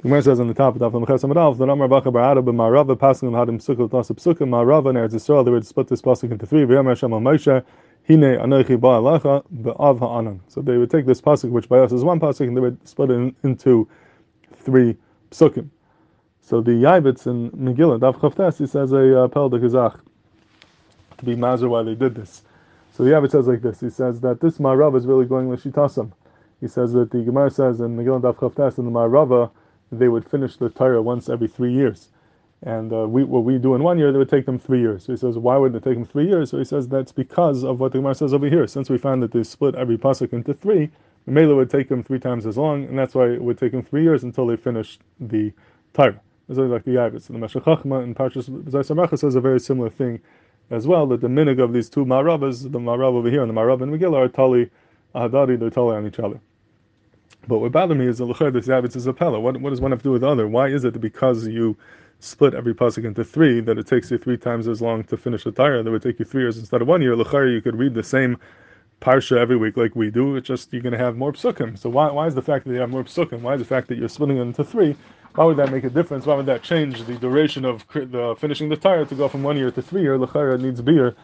The Gemara says on the top of Lamechas Amadal, the Ramar Bacha Barada b'Marava Paskim Hadim Sukkot Tasa Psukim Marava and Eretz Yisrael. They would split this pasuk into three. V'Yam Hashem Moshe Hine Anochi Ba'alacha Ba'av Ha'anan. So they would take this pasuk, which by us is one pasuk, and they would split it in, into three psukim. So the Yavitz in Megillah Daf Chavtes he says a uh, Pel de Gazach to be why they did this. So the Yavitz says like this. He says that this Marav is really going l'shitasam. He says that the Gemara says in Megillah Daf Chavtes in the Marava they would finish the Torah once every three years. And uh, we, what we do in one year, they would take them three years. So he says, why would it take them three years? So he says that's because of what the Gemara says over here. Since we found that they split every pasuk into three, the Mela would take them three times as long, and that's why it would take them three years until they finished the Torah. It's like the Yavitz. And the Meshech Chachma and Parshas Zaysamracha says a very similar thing as well, that the minig of these two Marabas, the Marab over here and the Marab in Megillah, are Tali Ahadari, they're Tali on each other. But what bothered me is the Lechar, this Yavitz is a Pella. What, what does one have to do with the other? Why is it that because you split every pasuk into three, that it takes you three times as long to finish the Torah, that would take you three years instead of one year? Lechar, you could read the same parsha every week like we do. It's just you're going to have more psukim. So why, why is the fact that you have more psukim? Why is the fact that you're splitting it into three? Why would that make a difference? Why would that change the duration of the finishing the Torah to go from one year to three year? Lechara needs beer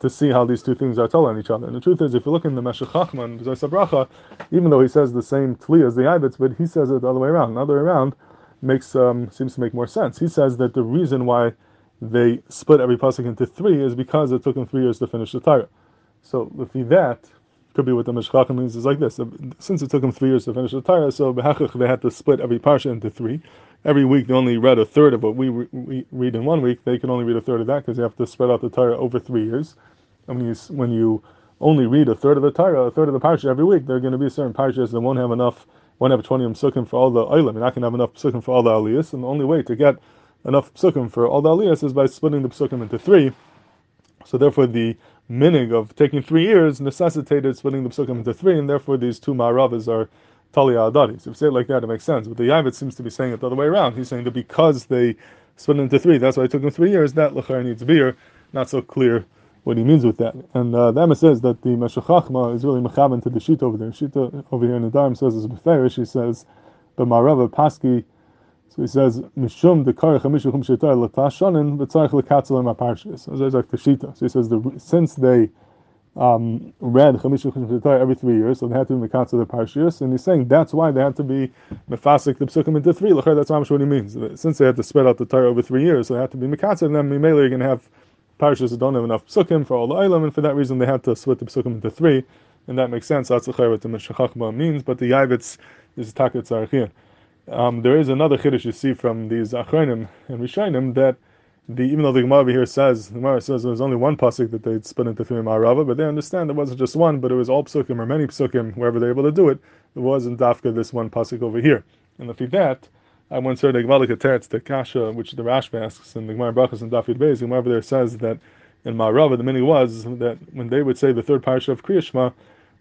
to see how these two things are telling each other. And the truth is, if you look in the Meshech Chachman, Bracha, even though he says the same tli as the Yavitz, but he says it the other way around. The other way around makes um, seems to make more sense. He says that the reason why they split every pasuk into three is because it took them three years to finish the Torah. So if that could be what the Meshech means is like this. Since it took them three years to finish the Torah, so they had to split every parsha into three. Every week they only read a third of what we, re- we read in one week. They can only read a third of that because you have to spread out the Torah over three years. And when you, when you only read a third of the Torah, a third of the parsha every week, there are going to be certain parshas that won't have enough, won't have 20 psukim for all the oilam. You're not have enough psukim for all the aliyahs. And the only way to get enough psukim for all the aliyahs is by splitting the psukim into three. So therefore the minig of taking three years necessitated splitting the psukim into three, and therefore these two ma'aravas are talia adari. So if you say it like that, it makes sense. But the Yavit seems to be saying it the other way around. He's saying that because they split into three, that's why it took them three years, that lachar needs beer. Not so clear what he means with that. And uh, the Emma says that the Meshech Chachma is really mechavan to the Shita over there. Shita over here in the Dharm says it's Beferish, he says, the Marava Paski so he says, Mishum the Karach Mishuchum Shetar Latashanin, V'tzarech Lekatzel Aparshis. So there's like the Shita. So he says, the, since they um, read every three years, so they had to be Mekatzel the Parshis, and he's saying that's why they had to be Mefasik the Psukim into three. Lachar, that's what he means. Since they had to spread out the Torah over three years, so they had to be Mekatzel, and then Mimele you're going to have Parshas that don't have enough Psukim for all the Eilam, and for that reason they had to split the Psukim into three, and that makes sense. That's what the Meshech Chachma means, but the Yavitz is Tzarechiyah. Um, there is another chiddush you see from these achronim and rishonim that the even though the Gemara over here says the Gemara says there was only one pasuk that they'd split into three marava, but they understand it wasn't just one, but it was all psukim or many psukim wherever they're able to do it. It wasn't dafka this one pasuk over here. And if that, I once heard a Gemara teretz the kasha which the Rashba asks in the Gemara Brachas and Dafid Beis. The Gemara over there says that in marava the meaning was that when they would say the third parsha of Kriyashma,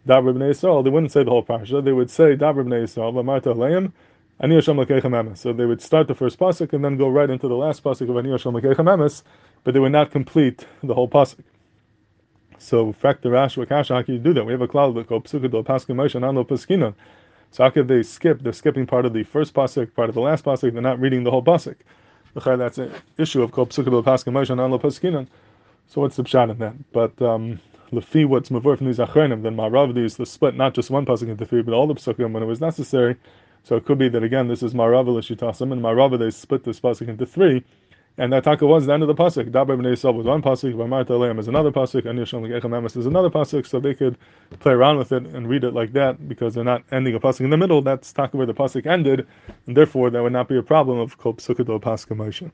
Dabra b'nei Yisrael, they wouldn't say the whole parsha. They would say Dabra b'nei Yisrael, Marta Leim Ani Hashem. So they would start the first pasuk and then go right into the last pasuk of Ani Hashem but they would not complete the whole pasuk. So, fact the Rash Vakasha, how can you do that? We have a cloud that Paskin Moshe Nano Paskina. So how could they skip? They're skipping part of the first pasuk, part of the last pasuk. They're not reading the whole pasuk. That's an issue of Paskin Moshe Nano Paskina. So what's the pshat in that? But um, lefi what's mavur from these achronim, then Marav is the split not just one pasuk into three, but all the psukim when it was necessary. So it could be that again, this is Marava Lashitasim, and Marava they split this pasuk into three, and that taka was the end of the pasuk. Dabar b'nei Yisrael was one pasuk, Vamarta Aleim is another pasuk, and Yishon Echamemes is another pasuk. So they could play around with it and read it like that because they're not ending a pasuk in the middle. That's taka where the pasuk ended, and therefore that would not be a problem of kol psukado pasuk